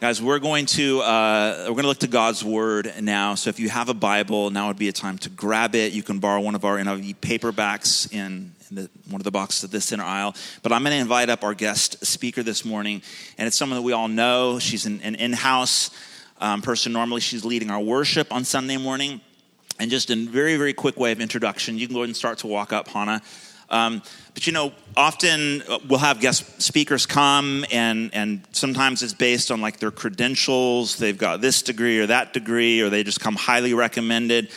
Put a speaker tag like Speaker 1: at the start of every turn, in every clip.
Speaker 1: Guys, we're going to uh, we're going to look to God's word now. So if you have a Bible, now would be a time to grab it. You can borrow one of our NIV paperbacks in, in the, one of the boxes at this center aisle. But I'm going to invite up our guest speaker this morning, and it's someone that we all know. She's an, an in-house um, person. Normally, she's leading our worship on Sunday morning. And just in very very quick way of introduction, you can go ahead and start to walk up, Hannah. Um, but you know, often uh, we'll have guest speakers come, and and sometimes it's based on like their credentials. They've got this degree or that degree, or they just come highly recommended.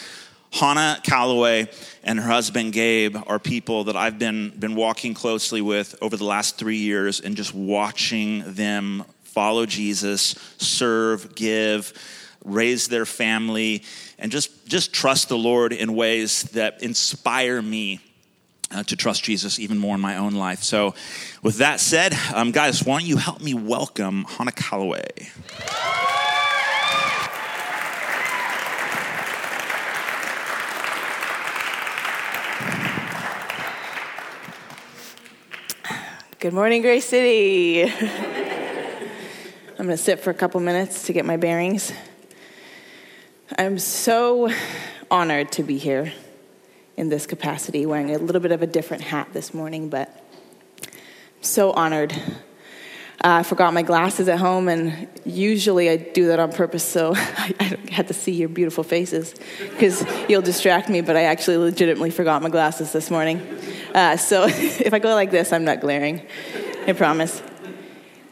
Speaker 1: Hannah Calloway and her husband Gabe are people that I've been been walking closely with over the last three years, and just watching them follow Jesus, serve, give, raise their family, and just just trust the Lord in ways that inspire me uh, to trust Jesus even more in my own life. So, with that said, um, guys, why don't you help me welcome Hannah Calloway?
Speaker 2: Good morning, Grace City. I'm going to sit for a couple minutes to get my bearings. I'm so honored to be here in this capacity, wearing a little bit of a different hat this morning, but so honored. Uh, I forgot my glasses at home, and usually I do that on purpose so I, I had to see your beautiful faces because you'll distract me, but I actually legitimately forgot my glasses this morning. Uh, so if I go like this, I'm not glaring, I promise.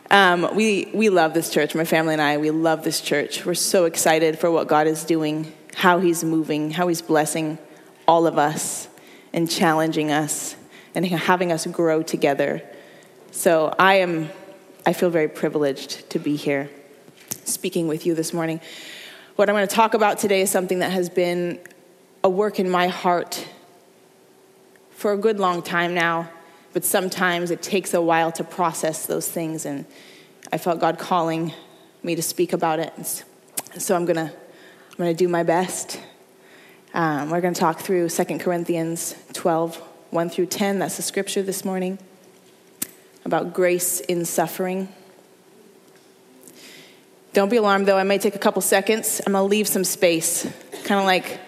Speaker 2: Um, we, we love this church, my family and I, we love this church. We're so excited for what God is doing, how He's moving, how He's blessing all of us and challenging us and having us grow together. So I am, I feel very privileged to be here speaking with you this morning. What I'm going to talk about today is something that has been a work in my heart for a good long time now, but sometimes it takes a while to process those things, and I felt God calling me to speak about it. So I'm going to I'm going to do my best um, we're going to talk through 2 Corinthians 12, 1 through 10. That's the scripture this morning about grace in suffering. Don't be alarmed though, I may take a couple seconds. I'm going to leave some space, kind of like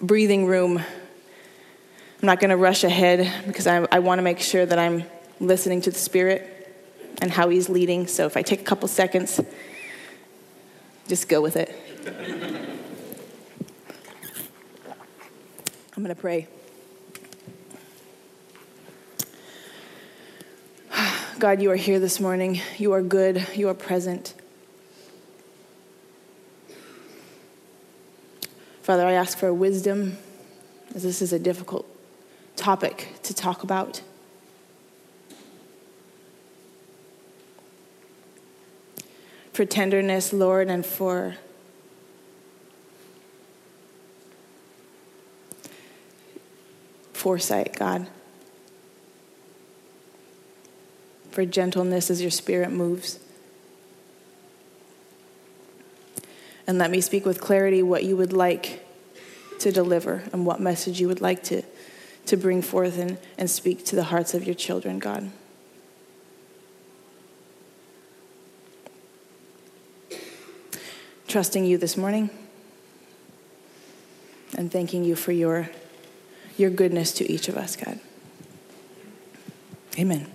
Speaker 2: breathing room. I'm not going to rush ahead because I, I want to make sure that I'm listening to the Spirit and how He's leading. So if I take a couple seconds, just go with it. I'm going to pray. God, you are here this morning. You are good. You are present. Father, I ask for wisdom, as this is a difficult topic to talk about. For tenderness, Lord, and for foresight, God. For gentleness as your spirit moves. And let me speak with clarity what you would like to deliver and what message you would like to, to bring forth and, and speak to the hearts of your children, God. Trusting you this morning and thanking you for your your goodness to each of us, God. Amen.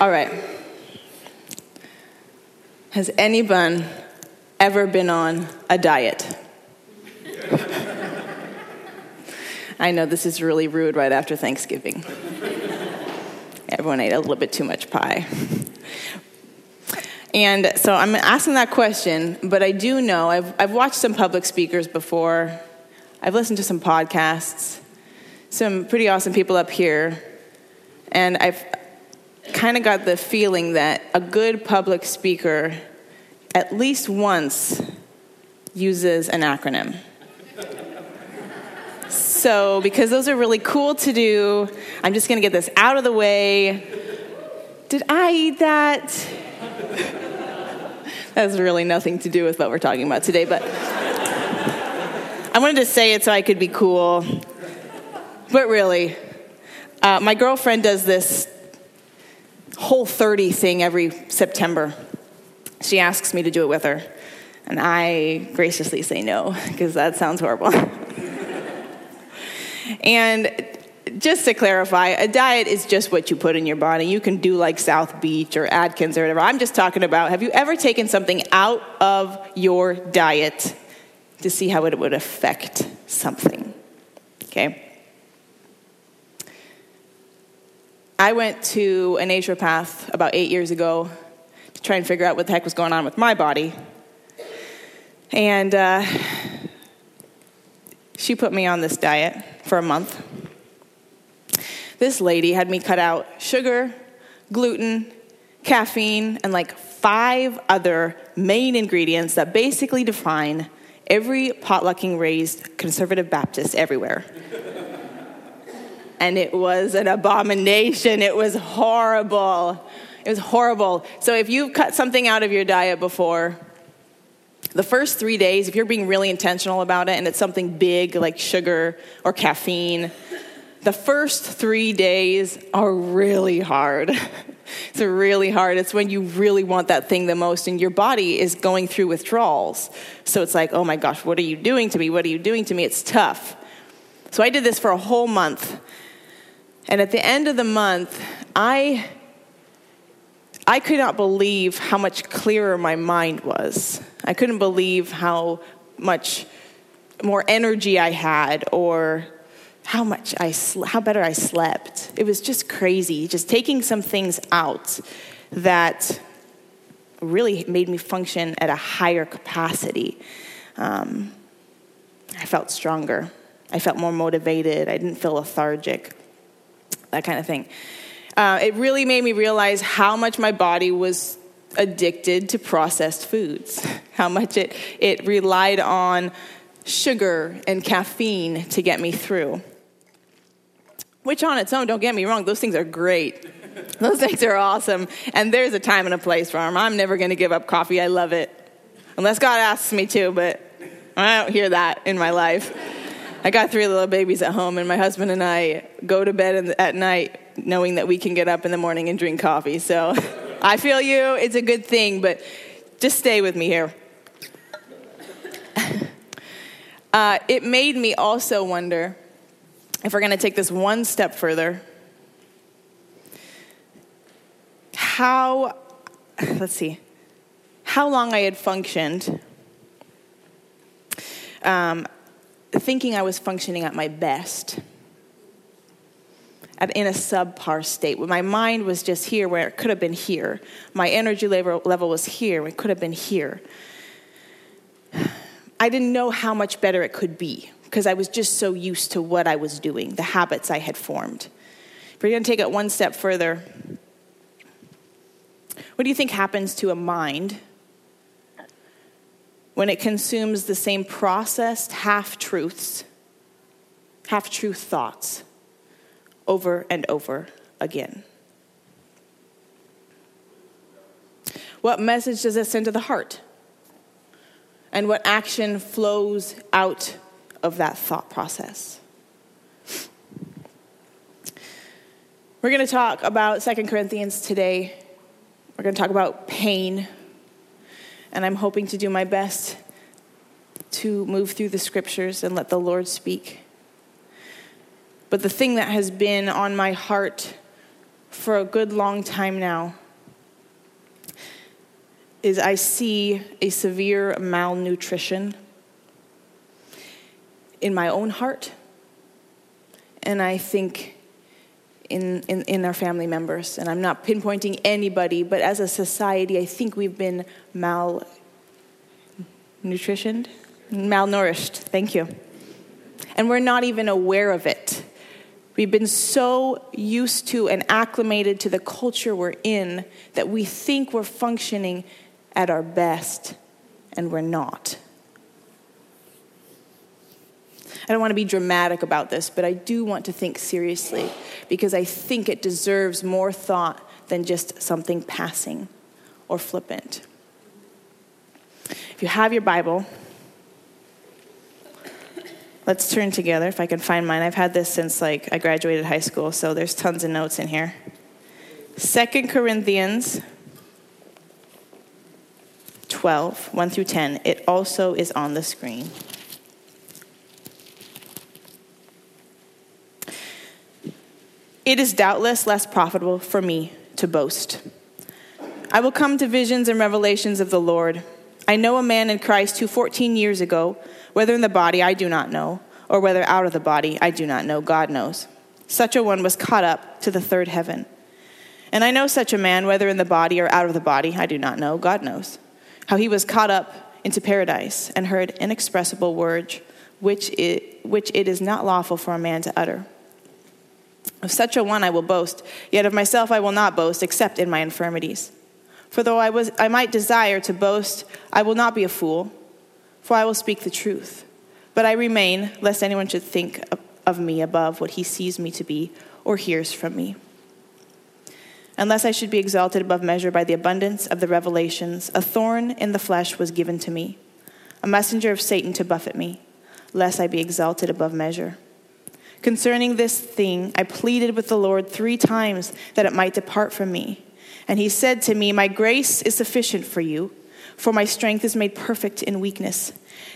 Speaker 2: All right. Has anyone ever been on a diet? I know this is really rude right after Thanksgiving. Everyone ate a little bit too much pie. And so I'm asking that question, but I do know I've, I've watched some public speakers before, I've listened to some podcasts, some pretty awesome people up here, and I've kind of got the feeling that a good public speaker at least once uses an acronym. So, because those are really cool to do, I'm just gonna get this out of the way. Did I eat that? has really nothing to do with what we're talking about today, but I wanted to say it so I could be cool. But really, uh, my girlfriend does this Whole30 thing every September. She asks me to do it with her. And I graciously say no, because that sounds horrible. and just to clarify, a diet is just what you put in your body. You can do like South Beach or Atkins or whatever. I'm just talking about have you ever taken something out of your diet to see how it would affect something? Okay. I went to a naturopath about eight years ago to try and figure out what the heck was going on with my body. And uh, she put me on this diet for a month. This lady had me cut out sugar, gluten, caffeine, and like five other main ingredients that basically define every potlucking raised conservative Baptist everywhere. and it was an abomination. It was horrible. It was horrible. So if you've cut something out of your diet before, the first three days, if you're being really intentional about it and it's something big like sugar or caffeine, the first three days are really hard. it's really hard. It's when you really want that thing the most, and your body is going through withdrawals. So it's like, oh my gosh, what are you doing to me? What are you doing to me? It's tough. So I did this for a whole month. And at the end of the month, I I could not believe how much clearer my mind was. I couldn't believe how much more energy I had or how much I sl- how better I slept. It was just crazy. Just taking some things out that really made me function at a higher capacity. Um, I felt stronger. I felt more motivated. I didn't feel lethargic. That kind of thing. Uh, it really made me realize how much my body was addicted to processed foods, how much it, it relied on sugar and caffeine to get me through. Which, on its own, don't get me wrong, those things are great. Those things are awesome. And there's a time and a place for them. I'm never going to give up coffee. I love it. Unless God asks me to, but I don't hear that in my life. I got three little babies at home, and my husband and I go to bed at night knowing that we can get up in the morning and drink coffee. So I feel you, it's a good thing, but just stay with me here. Uh, it made me also wonder if we're going to take this one step further, how, let's see, how long I had functioned um, thinking I was functioning at my best in a subpar state. My mind was just here where it could have been here. My energy level, level was here. It could have been here. I didn't know how much better it could be because I was just so used to what I was doing, the habits I had formed. If we're going to take it one step further, what do you think happens to a mind when it consumes the same processed half truths, half truth thoughts? over and over again. What message does it send to the heart? And what action flows out of that thought process? We're going to talk about Second Corinthians today. We're going to talk about pain. And I'm hoping to do my best to move through the scriptures and let the Lord speak. But the thing that has been on my heart for a good long time now is I see a severe malnutrition in my own heart, and I think in, in, in, our family members. And I'm not pinpointing anybody, but as a society, I think we've been malnutritioned, malnourished. Thank you. And we're not even aware of it. We've been so used to and acclimated to the culture we're in that we think we're functioning at our best, and we're not. I don't want to be dramatic about this, but I do want to think seriously because I think it deserves more thought than just something passing or flippant. If you have your Bible, Let's turn together if I can find mine. I've had this since like I graduated high school, so there's tons of notes in here. 2 Corinthians 12, 1 through 10. It also is on the screen. It is doubtless less profitable for me to boast. I will come to visions and revelations of the Lord. I know a man in Christ who 14 years ago, whether in the body I do not know, or whether out of the body I do not know, God knows. Such a one was caught up to the third heaven. And I know such a man, whether in the body or out of the body, I do not know, God knows. How he was caught up into paradise and heard inexpressible words which it, which it is not lawful for a man to utter. Of such a one I will boast, yet of myself I will not boast, except in my infirmities. For though I, was, I might desire to boast, I will not be a fool, for I will speak the truth. But I remain, lest anyone should think of me above what he sees me to be or hears from me. Unless I should be exalted above measure by the abundance of the revelations, a thorn in the flesh was given to me, a messenger of Satan to buffet me, lest I be exalted above measure. Concerning this thing, I pleaded with the Lord three times that it might depart from me. And he said to me, My grace is sufficient for you, for my strength is made perfect in weakness.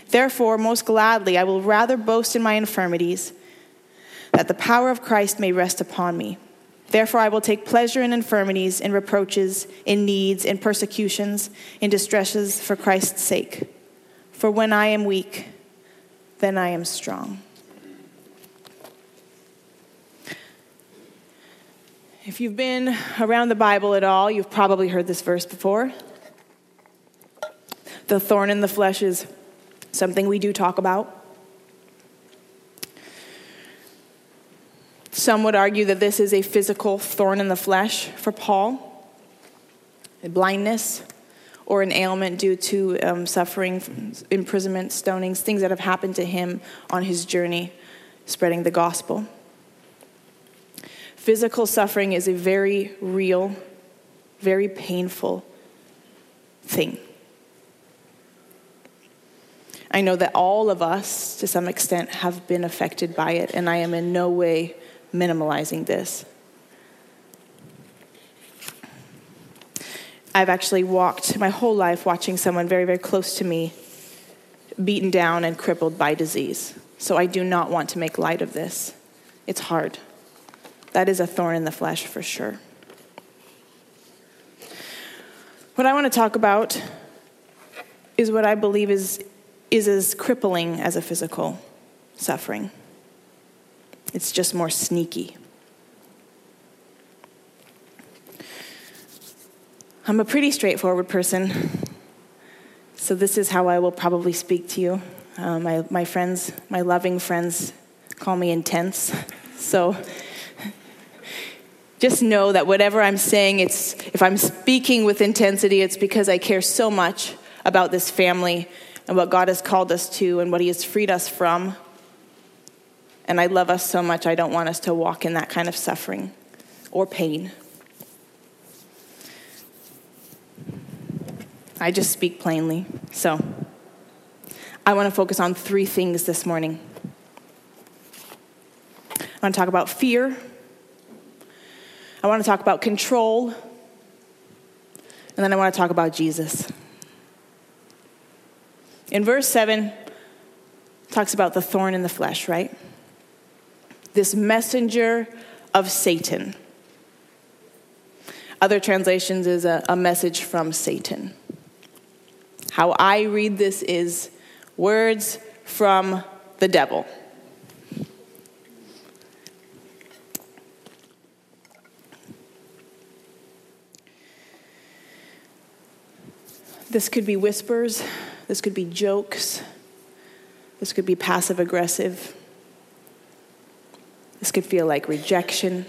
Speaker 2: Therefore, most gladly, I will rather boast in my infirmities, that the power of Christ may rest upon me. Therefore, I will take pleasure in infirmities, in reproaches, in needs, in persecutions, in distresses for Christ's sake. For when I am weak, then I am strong. If you've been around the Bible at all, you've probably heard this verse before. The thorn in the flesh is something we do talk about. Some would argue that this is a physical thorn in the flesh for Paul, a blindness, or an ailment due to um, suffering, imprisonment, stonings, things that have happened to him on his journey spreading the gospel. Physical suffering is a very real, very painful thing. I know that all of us, to some extent, have been affected by it, and I am in no way minimalizing this. I've actually walked my whole life watching someone very, very close to me beaten down and crippled by disease. So I do not want to make light of this. It's hard. That is a thorn in the flesh for sure. What I want to talk about is what I believe is, is as crippling as a physical suffering. It's just more sneaky. I'm a pretty straightforward person, so this is how I will probably speak to you. Uh, my, my friends, my loving friends, call me intense. So just know that whatever I'm saying, it's, if I'm speaking with intensity, it's because I care so much about this family and what God has called us to and what He has freed us from. And I love us so much, I don't want us to walk in that kind of suffering or pain. I just speak plainly. So, I want to focus on three things this morning. I want to talk about fear I want to talk about control, and then I want to talk about Jesus. In verse 7, talks about the thorn in the flesh, right? This messenger of Satan. Other translations is a, a message from Satan. How I read this is words from the devil. This could be whispers, this could be jokes, this could be passive aggressive, this could feel like rejection.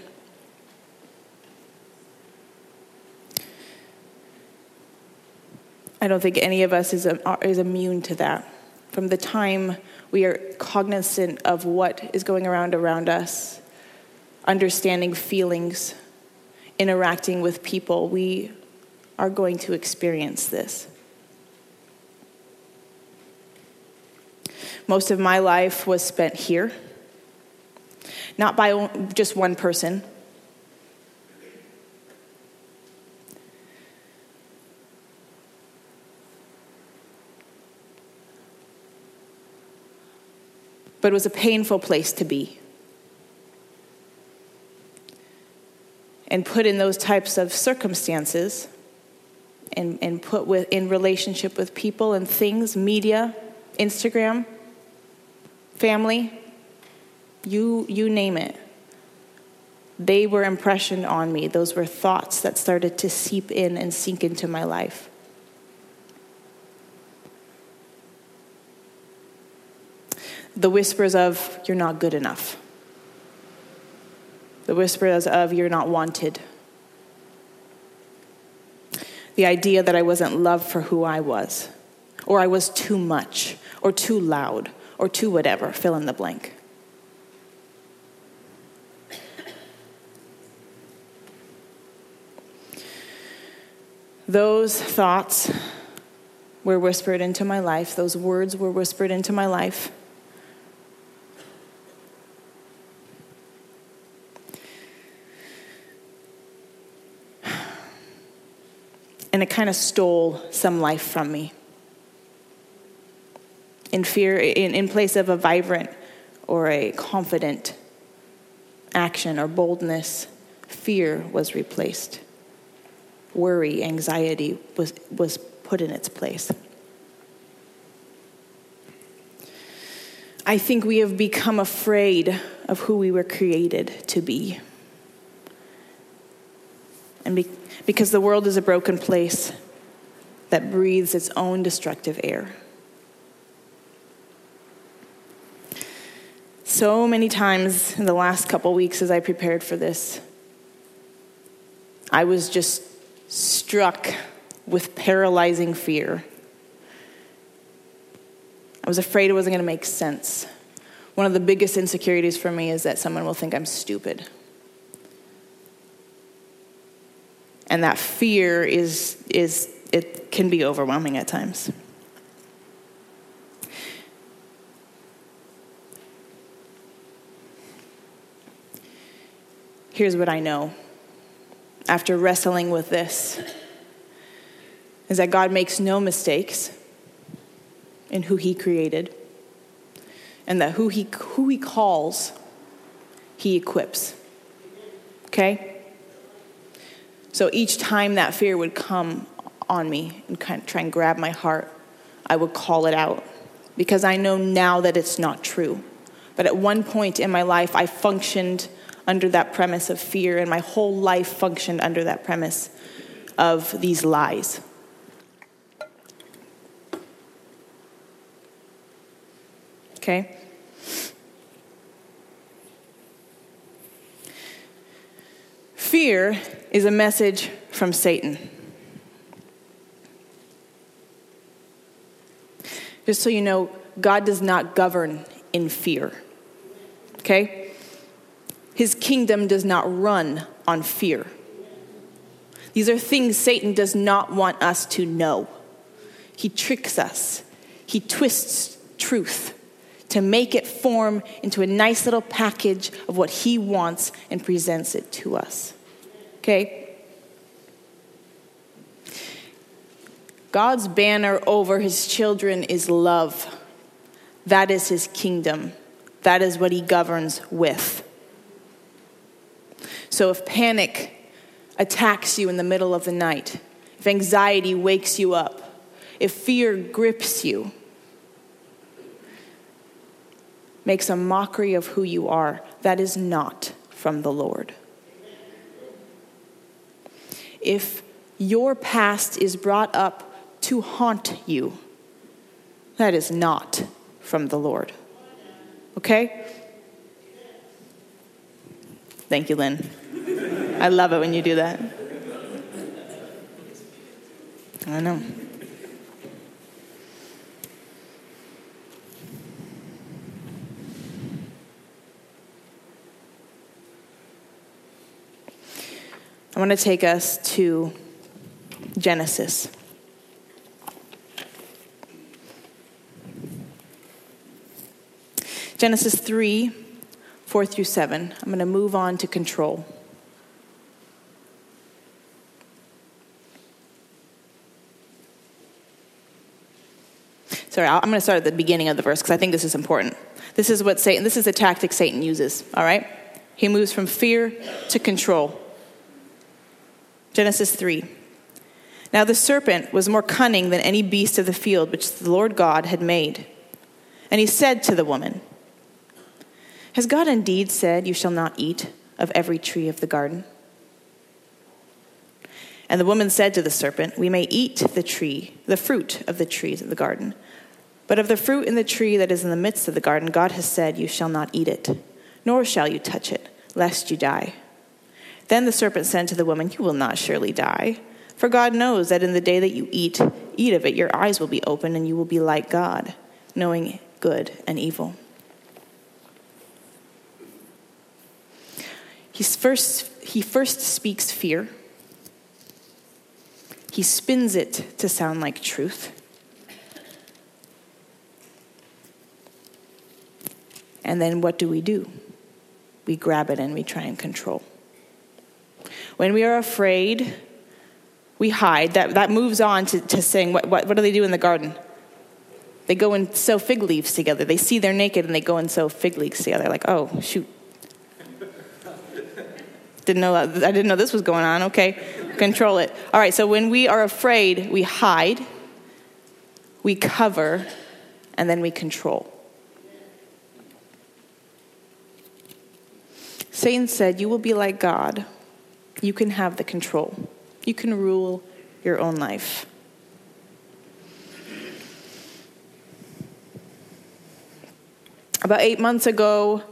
Speaker 2: I don't think any of us is, is immune to that. From the time we are cognizant of what is going around around us, understanding feelings, interacting with people, we are going to experience this. Most of my life was spent here, not by just one person. But it was a painful place to be. And put in those types of circumstances and, and put with, in relationship with people and things, media, Instagram family, you, you name it. They were impressioned on me. Those were thoughts that started to seep in and sink into my life. The whispers of, you're not good enough. The whispers of, you're not wanted. The idea that I wasn't loved for who I was, or I was too much, or too loud, or too whatever, fill in the blank. Those thoughts were whispered into my life, those words were whispered into my life. And it kind of stole some life from me. In fear, in, in place of a vibrant or a confident action or boldness, fear was replaced worry, anxiety was, was put in its place. I think we have become afraid of who we were created to be. And be, because the world is a broken place that breathes its own destructive air. So many times in the last couple weeks as I prepared for this, I was just struck with paralyzing fear. I was afraid it wasn't going to make sense. One of the biggest insecurities for me is that someone will think I'm stupid. And that fear is, is it can be overwhelming at times. Here's what I know after wrestling with this is that God makes no mistakes in who he created and that who he, who he calls, he equips. Okay? So each time that fear would come on me and kind of try and grab my heart, I would call it out because I know now that it's not true. But at one point in my life, I functioned under that premise of fear, and my whole life functioned under that premise of these lies. Okay? Fear is a message from Satan. Just so you know, God does not govern in fear. Okay? His kingdom does not run on fear. These are things Satan does not want us to know. He tricks us, he twists truth to make it form into a nice little package of what he wants and presents it to us. Okay? God's banner over his children is love. That is his kingdom. That is what he governs with. So if panic attacks you in the middle of the night, if anxiety wakes you up, if fear grips you, makes a mockery of who you are, that is not from the Lord. If your past is brought up to haunt you, that is not from the Lord. Okay? Thank you, Lynn. I love it when you do that. I know. I want to take us to Genesis. Genesis 3, 4 through 7. I'm going to move on to control. sorry, I'm going to start at the beginning of the verse because I think this is important. This is what Satan, this is the tactic Satan uses, all right? He moves from fear to control. Genesis 3. Now the serpent was more cunning than any beast of the field which the Lord God had made. And he said to the woman, Has God indeed said, You shall not eat of every tree of the garden? And the woman said to the serpent, We may eat the tree, the fruit of the trees of the garden. But of the fruit in the tree that is in the midst of the garden, God has said, You shall not eat it, nor shall you touch it, lest you die. Then the serpent said to the woman, You will not surely die. For God knows that in the day that you eat, eat of it, your eyes will be open, and you will be like God, knowing good and evil. He's first, he first speaks fear. He spins it to sound like truth. And then what do we do? We grab it and we try and control. When we are afraid, we hide. That, that moves on to, to saying, what, what, what do they do in the garden? They go and sew fig leaves together. They see they're naked and they go and sew fig leaves together. Like, oh, shoot. Didn't know that. I didn't know this was going on. Okay, control it. All right, so when we are afraid, we hide, we cover, and then we control. Satan said, You will be like God. You can have the control, you can rule your own life. About eight months ago,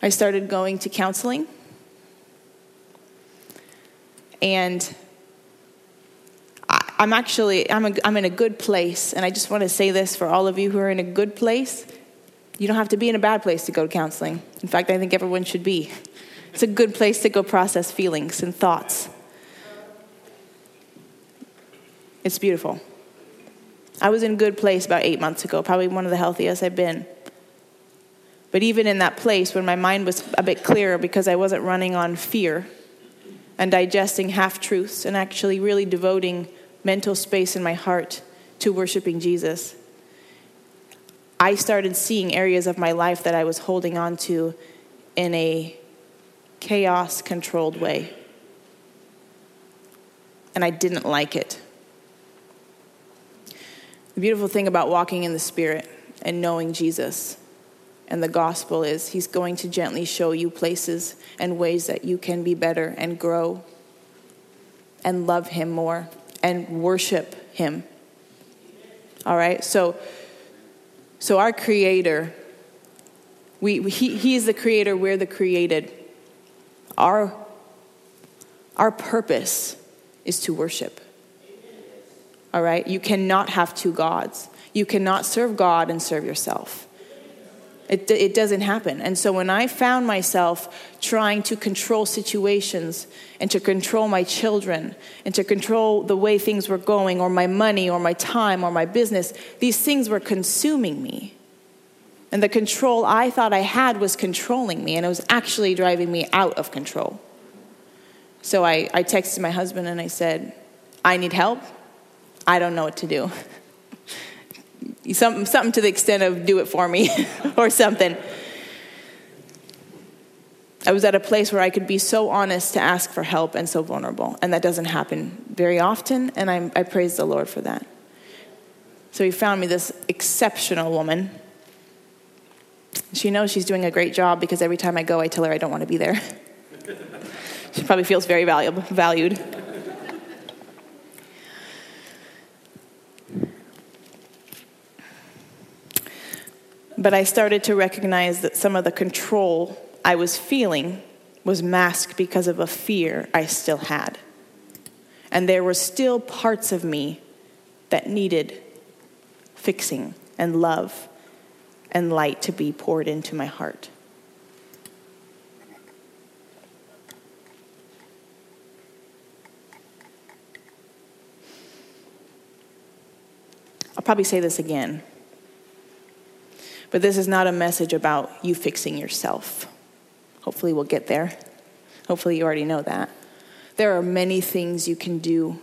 Speaker 2: I started going to counseling. And I, am actually, I'm, a, I'm in a good place. And I just want to say this for all of you who are in a good place. You don't have to be in a bad place to go to counseling. In fact, I think everyone should be. It's a good place to go process feelings and thoughts. It's beautiful. I was in a good place about eight months ago, probably one of the healthiest I've been. But even in that place, when my mind was a bit clearer because I wasn't running on fear and digesting half truths and actually really devoting mental space in my heart to worshiping Jesus, I started seeing areas of my life that I was holding on to in a chaos controlled way. And I didn't like it. The beautiful thing about walking in the Spirit and knowing Jesus and the gospel is he's going to gently show you places and ways that you can be better and grow and love him more and worship him. All right? So so our creator we, he, he is the creator, we're the created. Our, our purpose is to worship. All right? You cannot have two gods. You cannot serve God and serve yourself. It, it doesn't happen. And so when I found myself trying to control situations and to control my children and to control the way things were going or my money or my time or my business, these things were consuming me. And the control I thought I had was controlling me, and it was actually driving me out of control. So I, I texted my husband and I said, I need help. I don't know what to do. something, something to the extent of do it for me or something. I was at a place where I could be so honest to ask for help and so vulnerable. And that doesn't happen very often, and I, I praise the Lord for that. So he found me this exceptional woman. She knows she's doing a great job because every time I go, I tell her I don't want to be there. she probably feels very valuable, valued. But I started to recognize that some of the control I was feeling was masked because of a fear I still had. And there were still parts of me that needed fixing and love and light to be poured into my heart. I'll probably say this again. But this is not a message about you fixing yourself. Hopefully, we'll get there. Hopefully, you already know that. There are many things you can do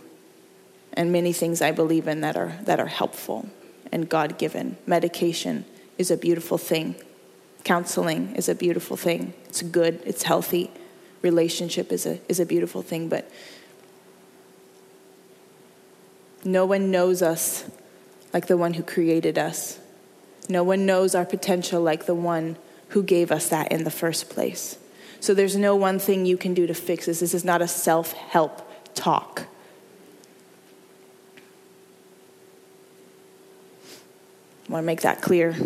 Speaker 2: and many things I believe in that are, that are helpful and God given. Medication is a beautiful thing, counseling is a beautiful thing. It's good, it's healthy. Relationship is a, is a beautiful thing, but no one knows us like the one who created us. No one knows our potential like the one who gave us that in the first place. So there's no one thing you can do to fix this. This is not a self help talk. I want to make that clear.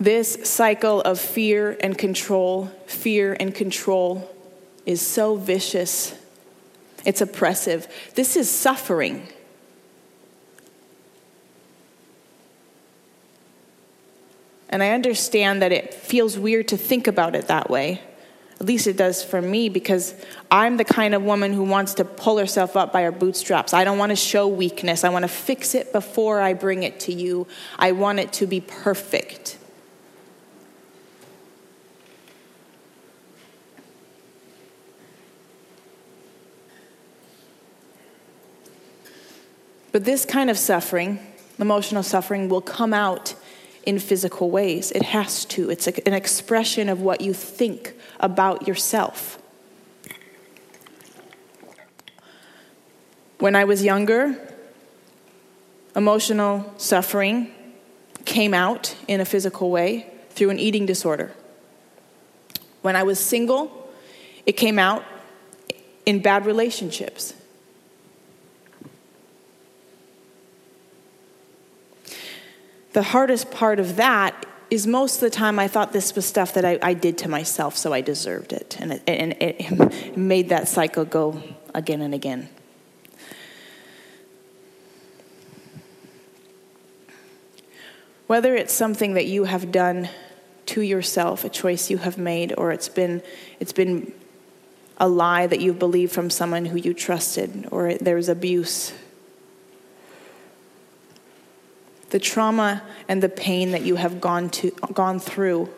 Speaker 2: This cycle of fear and control, fear and control, is so vicious. It's oppressive. This is suffering. And I understand that it feels weird to think about it that way. At least it does for me because I'm the kind of woman who wants to pull herself up by her bootstraps. I don't want to show weakness. I want to fix it before I bring it to you. I want it to be perfect. But this kind of suffering, emotional suffering, will come out in physical ways. It has to. It's an expression of what you think about yourself. When I was younger, emotional suffering came out in a physical way through an eating disorder. When I was single, it came out in bad relationships. The hardest part of that is most of the time I thought this was stuff that I, I did to myself, so I deserved it. And it, and it made that cycle go again and again. Whether it's something that you have done to yourself, a choice you have made, or it's been, it's been a lie that you've believed from someone who you trusted, or there's abuse the trauma and the pain that you have gone, to, gone through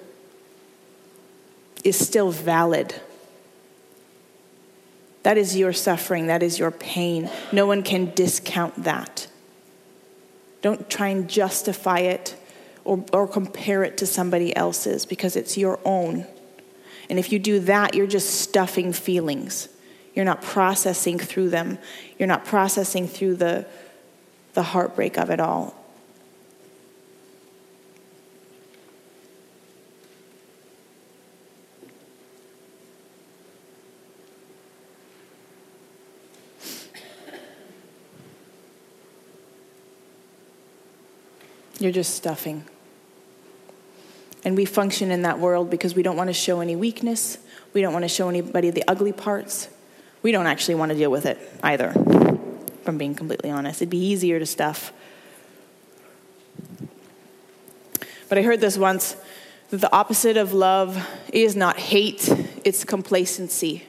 Speaker 2: is still valid. That is your suffering, that is your pain. No one can discount that. Don't try and justify it or, or compare it to somebody else's because it's your own. And if you do that, you're just stuffing feelings. You're not processing through them. You're not processing through the, the heartbreak of it all. You're just stuffing. And we function in that world because we don't want to show any weakness. We don't want to show anybody the ugly parts. We don't actually want to deal with it either, from being completely honest. It'd be easier to stuff. But I heard this once that the opposite of love is not hate, it's complacency.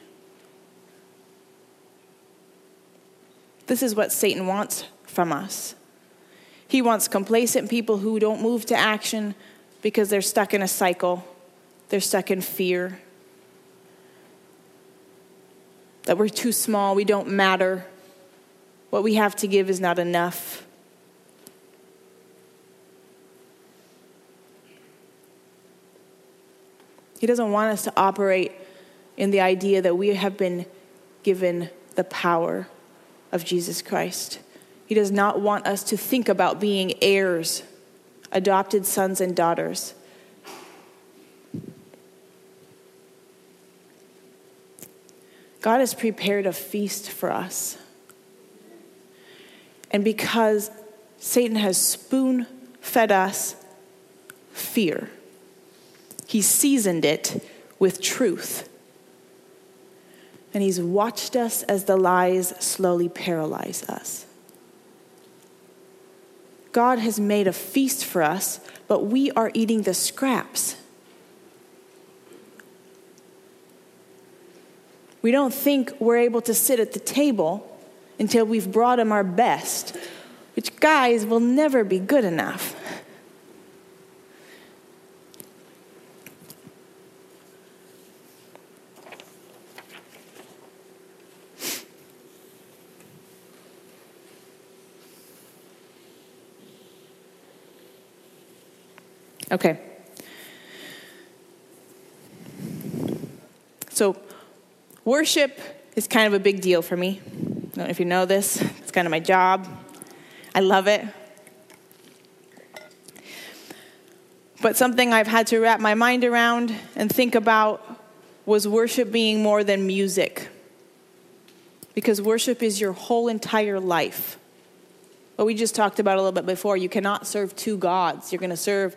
Speaker 2: This is what Satan wants from us. He wants complacent people who don't move to action because they're stuck in a cycle, they're stuck in fear. That we're too small, we don't matter. What we have to give is not enough. He doesn't want us to operate in the idea that we have been given the power of Jesus Christ. He does not want us to think about being heirs, adopted sons and daughters. God has prepared a feast for us. And because Satan has spoon fed us fear, he seasoned it with truth. And he's watched us as the lies slowly paralyze us. God has made a feast for us, but we are eating the scraps. We don't think we're able to sit at the table until we've brought him our best, which, guys, will never be good enough. Okay. So, worship is kind of a big deal for me. I don't know if you know this, it's kind of my job. I love it. But something I've had to wrap my mind around and think about was worship being more than music. Because worship is your whole entire life. What we just talked about a little bit before, you cannot serve two gods. You're going to serve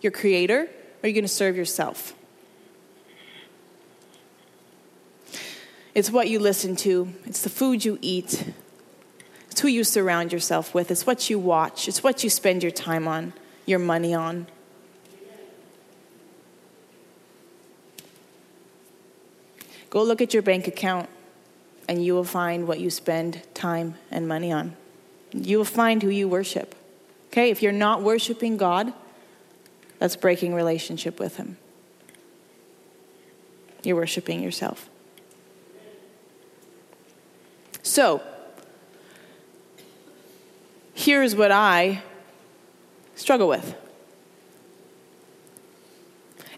Speaker 2: your creator or you're going to serve yourself. It's what you listen to, it's the food you eat, it's who you surround yourself with, it's what you watch, it's what you spend your time on, your money on. Go look at your bank account and you will find what you spend time and money on. You will find who you worship. Okay, if you're not worshiping God, that's breaking relationship with Him. You're worshiping yourself. So, here's what I struggle with.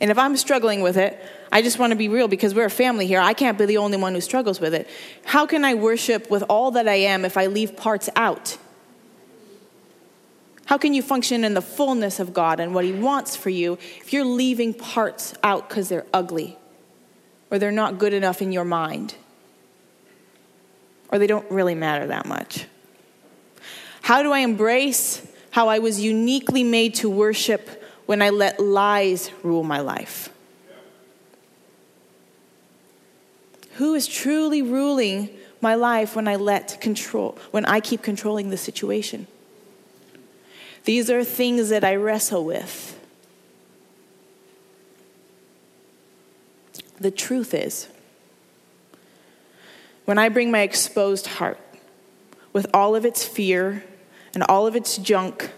Speaker 2: And if I'm struggling with it, I just want to be real because we're a family here. I can't be the only one who struggles with it. How can I worship with all that I am if I leave parts out? How can you function in the fullness of God and what He wants for you if you're leaving parts out because they're ugly or they're not good enough in your mind or they don't really matter that much? How do I embrace how I was uniquely made to worship when I let lies rule my life? Who is truly ruling my life when I let control, when I keep controlling the situation? These are things that I wrestle with. The truth is, when I bring my exposed heart with all of its fear and all of its junk,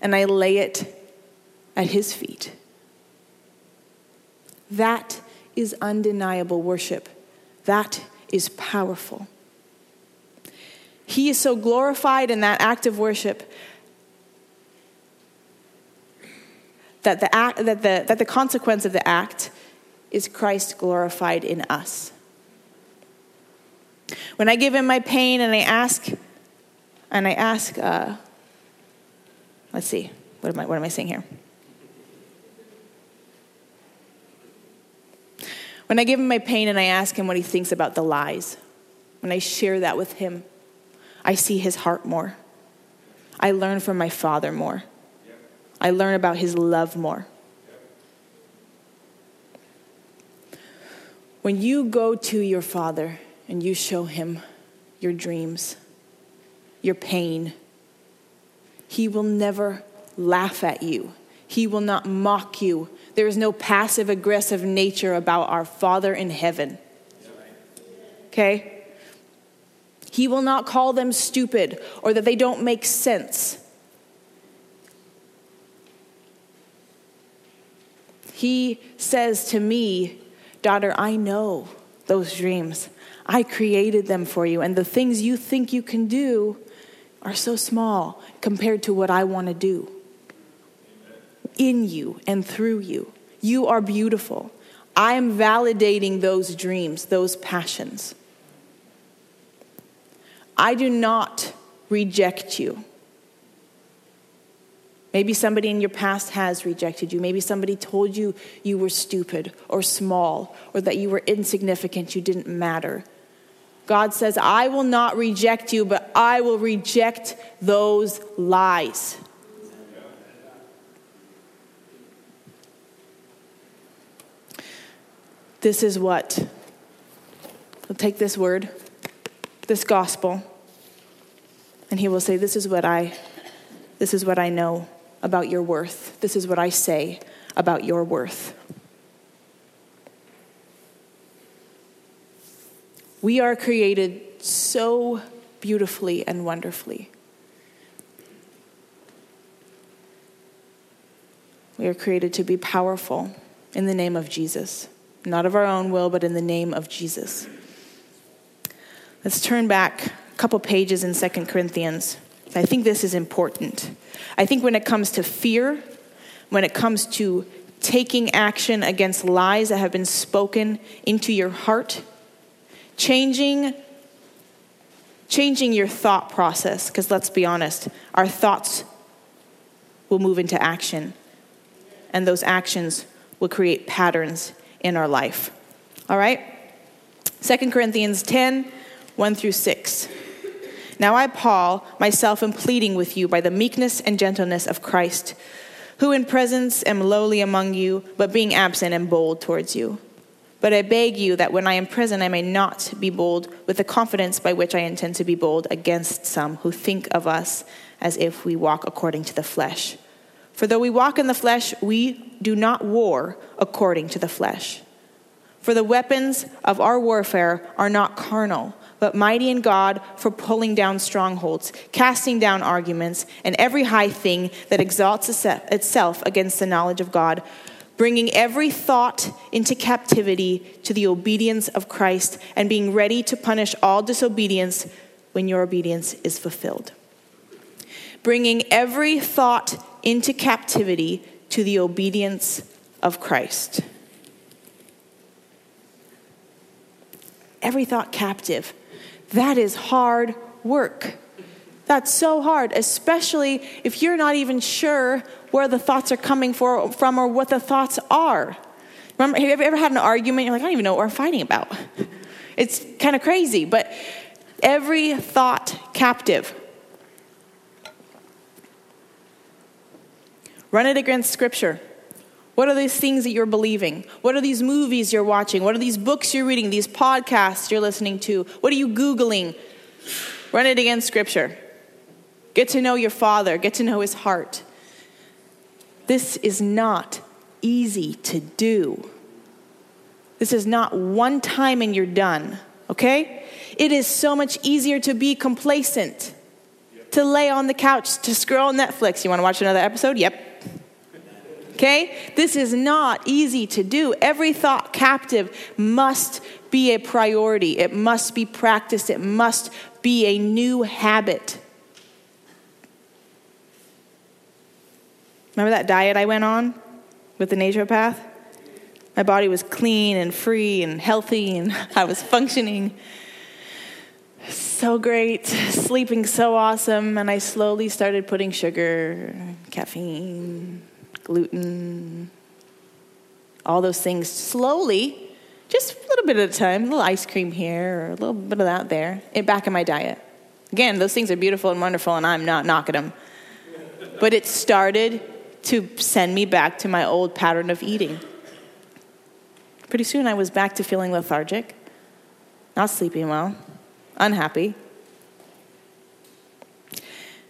Speaker 2: and I lay it at His feet, that is undeniable worship that is powerful. He is so glorified in that act of worship that the, act, that, the, that the consequence of the act is Christ glorified in us. When I give him my pain and I ask, and I ask, uh, let's see, what am I, what am I saying here? When I give him my pain and I ask him what he thinks about the lies, when I share that with him, I see his heart more. I learn from my father more. I learn about his love more. When you go to your father and you show him your dreams, your pain, he will never laugh at you. He will not mock you. There is no passive aggressive nature about our Father in heaven. Okay? He will not call them stupid or that they don't make sense. He says to me, Daughter, I know those dreams. I created them for you, and the things you think you can do are so small compared to what I want to do in you and through you. You are beautiful. I am validating those dreams, those passions. I do not reject you. Maybe somebody in your past has rejected you. Maybe somebody told you you were stupid or small or that you were insignificant, you didn't matter. God says, I will not reject you, but I will reject those lies. This is what. He'll take this word, this gospel, and he will say, This is what I this is what I know about your worth. This is what I say about your worth. We are created so beautifully and wonderfully. We are created to be powerful in the name of Jesus not of our own will, but in the name of Jesus. Let's turn back a couple pages in Second Corinthians. I think this is important. I think when it comes to fear, when it comes to taking action against lies that have been spoken into your heart, changing changing your thought process because let's be honest, our thoughts will move into action and those actions will create patterns in our life. All right? 2 Corinthians 10 1 through 6. Now I, Paul, myself am pleading with you by the meekness and gentleness of Christ, who in presence am lowly among you, but being absent am bold towards you. But I beg you that when I am present, I may not be bold with the confidence by which I intend to be bold against some who think of us as if we walk according to the flesh. For though we walk in the flesh, we do not war according to the flesh. For the weapons of our warfare are not carnal but mighty in God for pulling down strongholds, casting down arguments, and every high thing that exalts itself against the knowledge of God, bringing every thought into captivity to the obedience of Christ, and being ready to punish all disobedience when your obedience is fulfilled. Bringing every thought into captivity to the obedience of Christ. Every thought captive. That is hard work. That's so hard, especially if you're not even sure where the thoughts are coming from or what the thoughts are. Remember, have you ever had an argument? You're like, I don't even know what we're fighting about. It's kind of crazy, but every thought captive. Run it against Scripture. What are these things that you're believing? What are these movies you're watching? What are these books you're reading? These podcasts you're listening to? What are you Googling? Run it against Scripture. Get to know your Father, get to know His heart. This is not easy to do. This is not one time and you're done, okay? It is so much easier to be complacent, to lay on the couch, to scroll Netflix. You want to watch another episode? Yep, Okay? This is not easy to do. Every thought captive must be a priority, it must be practiced, it must be a new habit. Remember that diet I went on with the naturopath? My body was clean and free and healthy, and I was functioning so great, sleeping so awesome, and I slowly started putting sugar, caffeine, gluten, all those things slowly, just a little bit at a time, a little ice cream here or a little bit of that there, back in my diet. Again, those things are beautiful and wonderful, and I'm not knocking them. But it started to send me back to my old pattern of eating. Pretty soon I was back to feeling lethargic, not sleeping well, unhappy.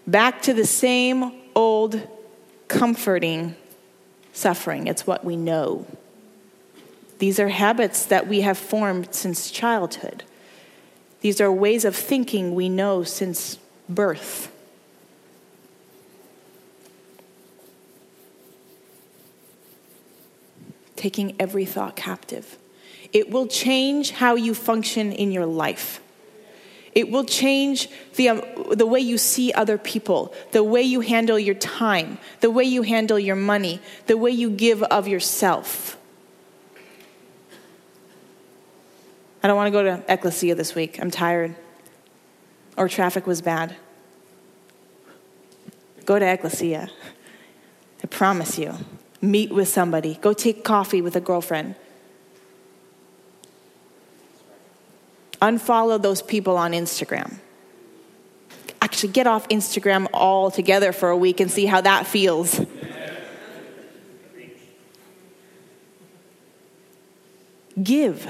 Speaker 2: Back to the same old comforting suffering, it's what we know. These are habits that we have formed since childhood. These are ways of thinking we know since birth. Taking every thought captive. It will change how you function in your life. It will change the, um, the way you see other people, the way you handle your time, the way you handle your money, the way you give of yourself. I don't want to go to Ecclesia this week. I'm tired. Or traffic was bad. Go to Ecclesia. I promise you. Meet with somebody. Go take coffee with a girlfriend. Unfollow those people on Instagram. Actually, get off Instagram altogether for a week and see how that feels. Give.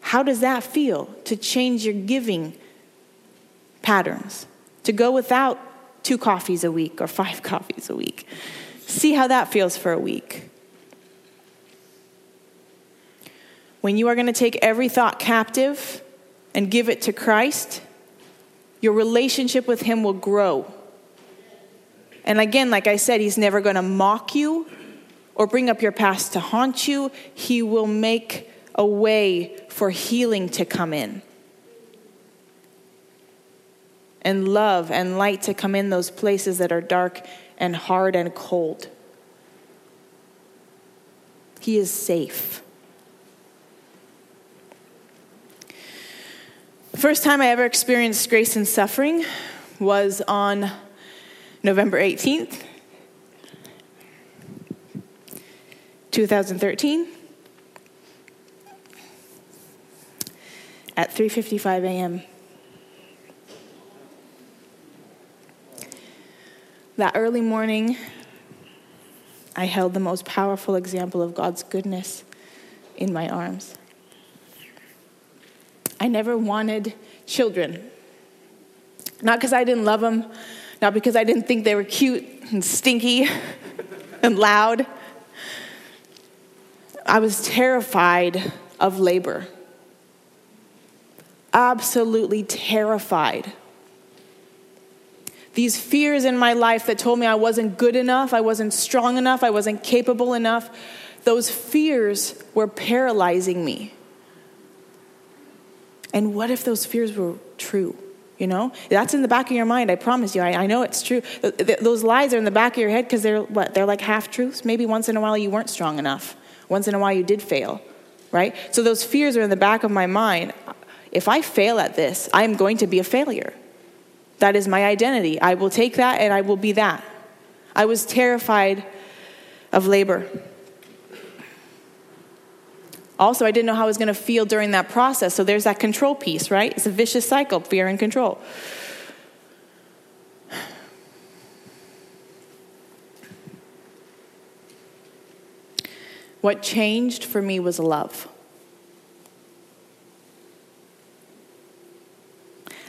Speaker 2: How does that feel to change your giving patterns? To go without two coffees a week or five coffees a week? See how that feels for a week. When you are going to take every thought captive and give it to Christ, your relationship with Him will grow. And again, like I said, He's never going to mock you or bring up your past to haunt you. He will make a way for healing to come in. And love and light to come in those places that are dark and hard and cold. He is safe. First time I ever experienced grace and suffering was on November 18th, 2013 at 3:55 a.m. That early morning, I held the most powerful example of God's goodness in my arms. I never wanted children. Not because I didn't love them, not because I didn't think they were cute and stinky and loud. I was terrified of labor. Absolutely terrified these fears in my life that told me I wasn't good enough, I wasn't strong enough, I wasn't capable enough, those fears were paralyzing me. And what if those fears were true? You know, that's in the back of your mind. I promise you. I, I know it's true. Th- th- those lies are in the back of your head because they're what? They're like half truths. Maybe once in a while you weren't strong enough. Once in a while you did fail, right? So those fears are in the back of my mind. If I fail at this, I am going to be a failure. That is my identity. I will take that and I will be that. I was terrified of labor. Also, I didn't know how I was going to feel during that process. So there's that control piece, right? It's a vicious cycle fear and control. What changed for me was love.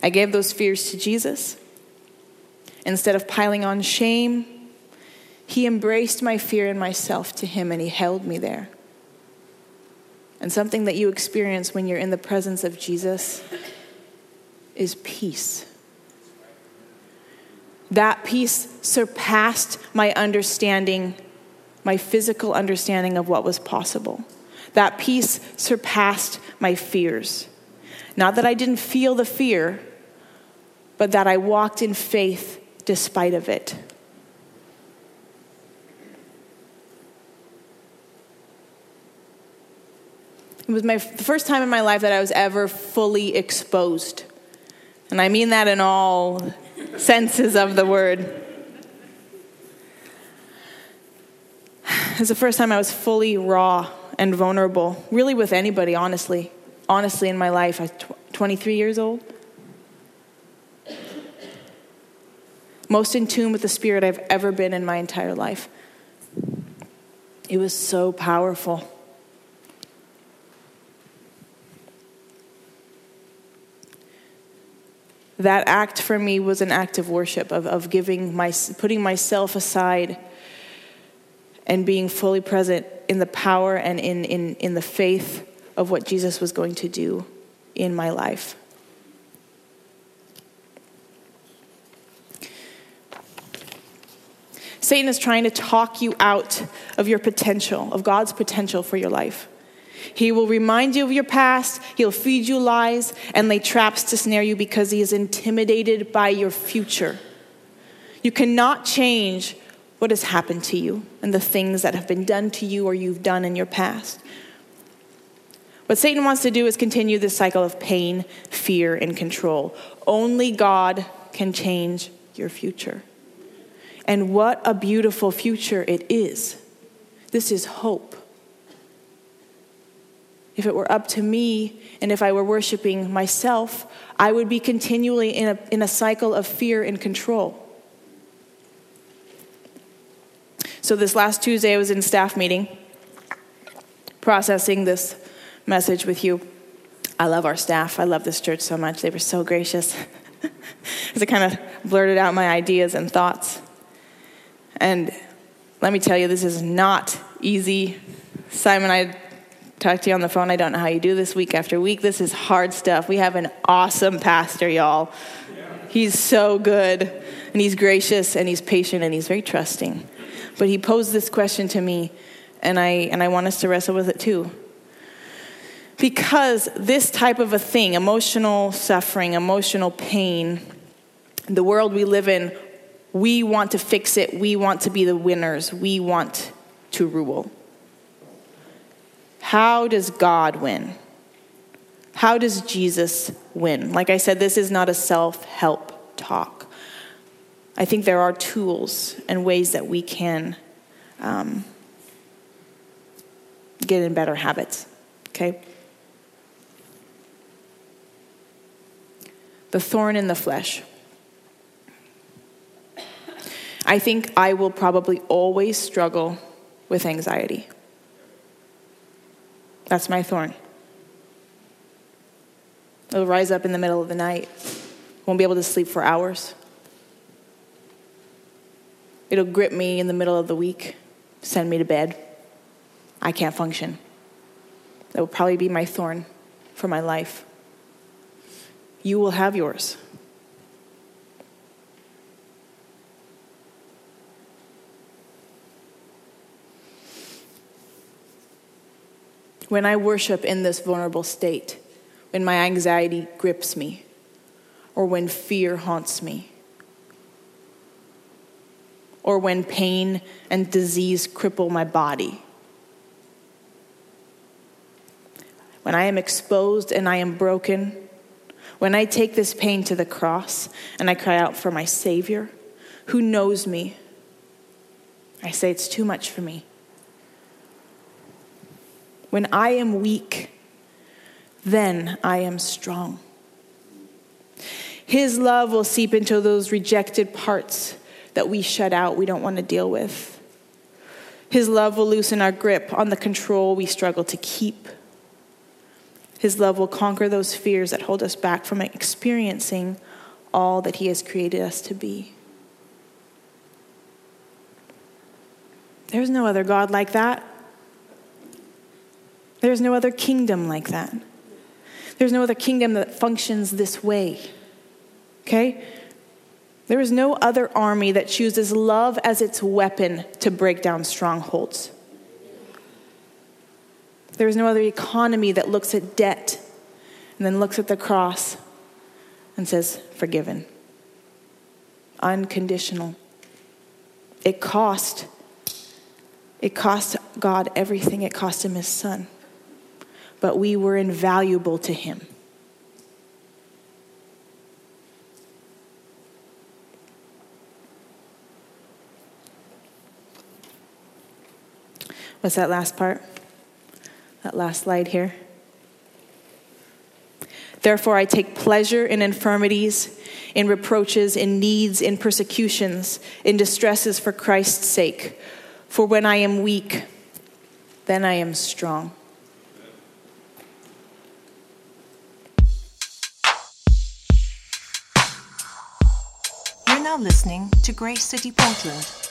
Speaker 2: I gave those fears to Jesus. Instead of piling on shame, he embraced my fear and myself to him and he held me there. And something that you experience when you're in the presence of Jesus is peace. That peace surpassed my understanding, my physical understanding of what was possible. That peace surpassed my fears. Not that I didn't feel the fear, but that I walked in faith despite of it. It was my, the first time in my life that I was ever fully exposed. And I mean that in all senses of the word. It was the first time I was fully raw and vulnerable, really with anybody, honestly. Honestly, in my life. I was 23 years old. most in tune with the Spirit I've ever been in my entire life. It was so powerful. That act for me was an act of worship, of, of giving my, putting myself aside and being fully present in the power and in, in, in the faith of what Jesus was going to do in my life. Satan is trying to talk you out of your potential, of God's potential for your life. He will remind you of your past, he'll feed you lies and lay traps to snare you because he is intimidated by your future. You cannot change what has happened to you and the things that have been done to you or you've done in your past. What Satan wants to do is continue this cycle of pain, fear, and control. Only God can change your future. And what a beautiful future it is. This is hope. If it were up to me and if I were worshiping myself, I would be continually in a, in a cycle of fear and control. So, this last Tuesday, I was in staff meeting processing this message with you. I love our staff. I love this church so much. They were so gracious. As I kind of blurted out my ideas and thoughts. And let me tell you, this is not easy. Simon, I talked to you on the phone. I don't know how you do this week after week. This is hard stuff. We have an awesome pastor, y'all. He's so good, and he's gracious, and he's patient, and he's very trusting. But he posed this question to me, and I, and I want us to wrestle with it too. Because this type of a thing, emotional suffering, emotional pain, the world we live in We want to fix it. We want to be the winners. We want to rule. How does God win? How does Jesus win? Like I said, this is not a self help talk. I think there are tools and ways that we can um, get in better habits. Okay? The thorn in the flesh. I think I will probably always struggle with anxiety. That's my thorn. It'll rise up in the middle of the night. Won't be able to sleep for hours. It'll grip me in the middle of the week, send me to bed. I can't function. That will probably be my thorn for my life. You will have yours. When I worship in this vulnerable state, when my anxiety grips me, or when fear haunts me, or when pain and disease cripple my body. When I am exposed and I am broken, when I take this pain to the cross and I cry out for my Savior, who knows me, I say it's too much for me. When I am weak, then I am strong. His love will seep into those rejected parts that we shut out, we don't want to deal with. His love will loosen our grip on the control we struggle to keep. His love will conquer those fears that hold us back from experiencing all that He has created us to be. There's no other God like that. There's no other kingdom like that. There's no other kingdom that functions this way. Okay? There is no other army that chooses love as its weapon to break down strongholds. There is no other economy that looks at debt and then looks at the cross and says, forgiven. Unconditional. It cost. It cost God everything. It cost him his son but we were invaluable to him. What's that last part? That last slide here. Therefore, I take pleasure in infirmities, in reproaches, in needs, in persecutions, in distresses for Christ's sake. For when I am weak, then I am strong.
Speaker 3: Now listening to Grace City Portland.